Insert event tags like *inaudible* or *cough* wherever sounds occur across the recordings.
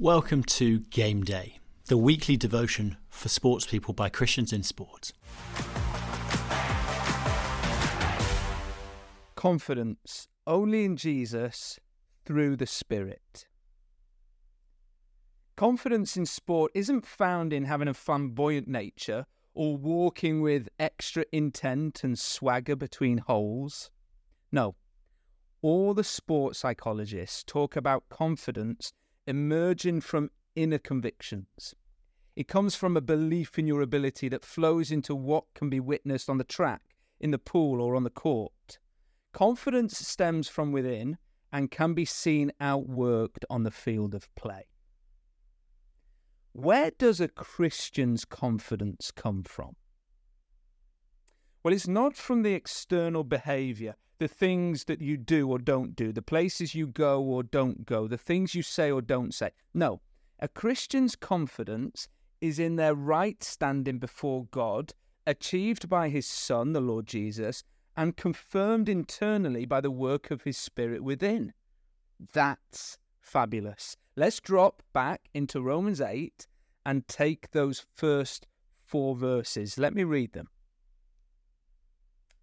Welcome to Game Day, the weekly devotion for sports people by Christians in sport. Confidence only in Jesus through the Spirit. Confidence in sport isn't found in having a flamboyant nature or walking with extra intent and swagger between holes. No, all the sports psychologists talk about confidence emerging from inner convictions. It comes from a belief in your ability that flows into what can be witnessed on the track, in the pool, or on the court. Confidence stems from within and can be seen outworked on the field of play. Where does a Christian's confidence come from? Well, it's not from the external behavior, the things that you do or don't do, the places you go or don't go, the things you say or don't say. No, a Christian's confidence is in their right standing before God, achieved by his Son, the Lord Jesus, and confirmed internally by the work of his Spirit within. That's fabulous. Let's drop back into Romans 8 and take those first four verses. Let me read them.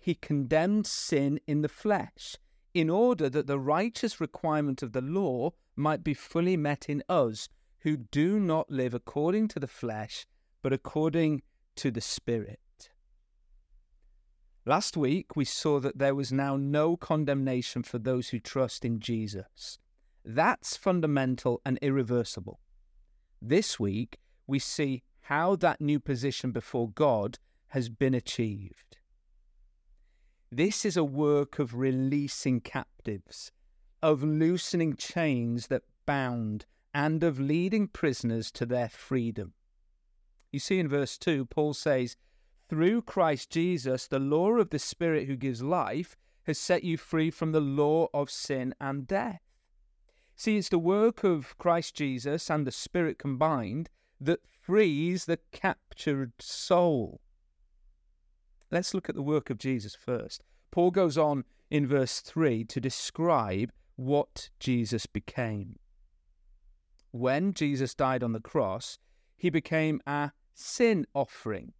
he condemned sin in the flesh, in order that the righteous requirement of the law might be fully met in us, who do not live according to the flesh, but according to the Spirit. Last week, we saw that there was now no condemnation for those who trust in Jesus. That's fundamental and irreversible. This week, we see how that new position before God has been achieved. This is a work of releasing captives, of loosening chains that bound, and of leading prisoners to their freedom. You see in verse 2, Paul says, Through Christ Jesus, the law of the Spirit who gives life has set you free from the law of sin and death. See, it's the work of Christ Jesus and the Spirit combined that frees the captured soul. Let's look at the work of Jesus first. Paul goes on in verse 3 to describe what Jesus became. When Jesus died on the cross, he became a sin offering.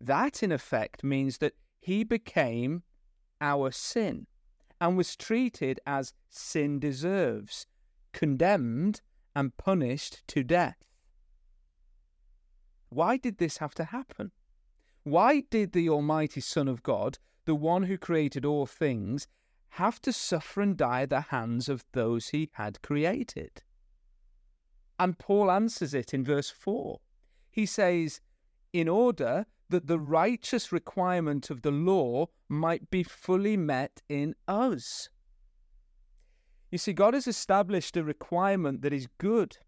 That, in effect, means that he became our sin and was treated as sin deserves, condemned and punished to death. Why did this have to happen? Why did the Almighty Son of God, the one who created all things, have to suffer and die at the hands of those he had created? And Paul answers it in verse 4. He says, In order that the righteous requirement of the law might be fully met in us. You see, God has established a requirement that is good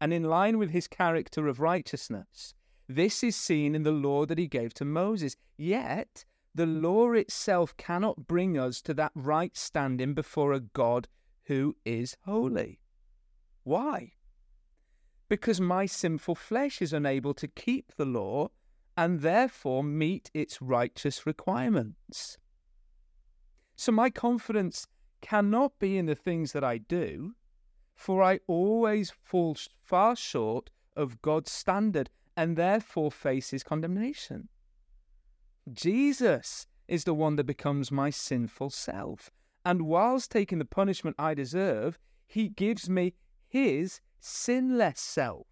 and in line with his character of righteousness. This is seen in the law that he gave to Moses. Yet, the law itself cannot bring us to that right standing before a God who is holy. Why? Because my sinful flesh is unable to keep the law and therefore meet its righteous requirements. So my confidence cannot be in the things that I do, for I always fall far short of God's standard and therefore faces condemnation. Jesus is the one that becomes my sinful self, and whilst taking the punishment I deserve, he gives me his sinless self.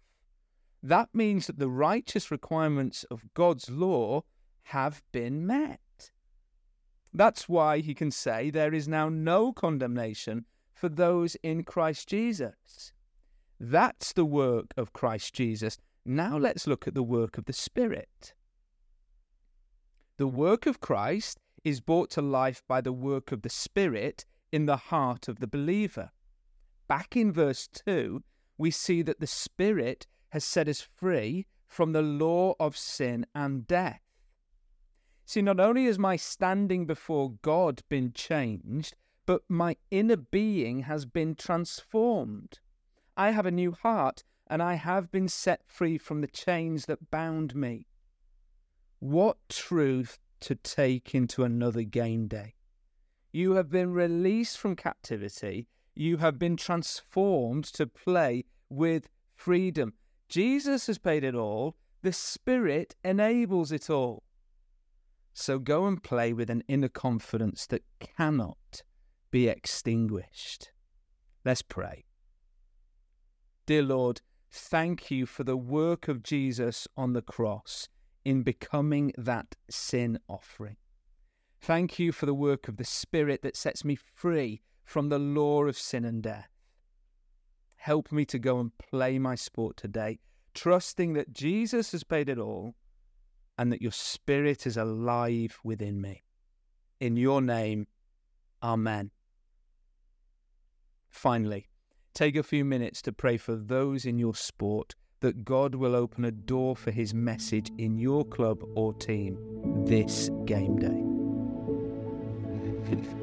That means that the righteous requirements of God's law have been met. That's why he can say there is now no condemnation for those in Christ Jesus. That's the work of Christ Jesus now let's look at the work of the Spirit. The work of Christ is brought to life by the work of the Spirit in the heart of the believer. Back in verse 2, we see that the Spirit has set us free from the law of sin and death. See, not only has my standing before God been changed, but my inner being has been transformed. I have a new heart, and I have been set free from the chains that bound me. What truth to take into another game day! You have been released from captivity. You have been transformed to play with freedom. Jesus has paid it all. The Spirit enables it all. So go and play with an inner confidence that cannot be extinguished. Let's pray. Dear Lord, thank you for the work of Jesus on the cross in becoming that sin offering. Thank you for the work of the Spirit that sets me free from the law of sin and death. Help me to go and play my sport today, trusting that Jesus has paid it all and that your Spirit is alive within me. In your name, Amen. Finally, take a few minutes to pray for those in your sport that God will open a door for his message in your club or team this game day. *laughs*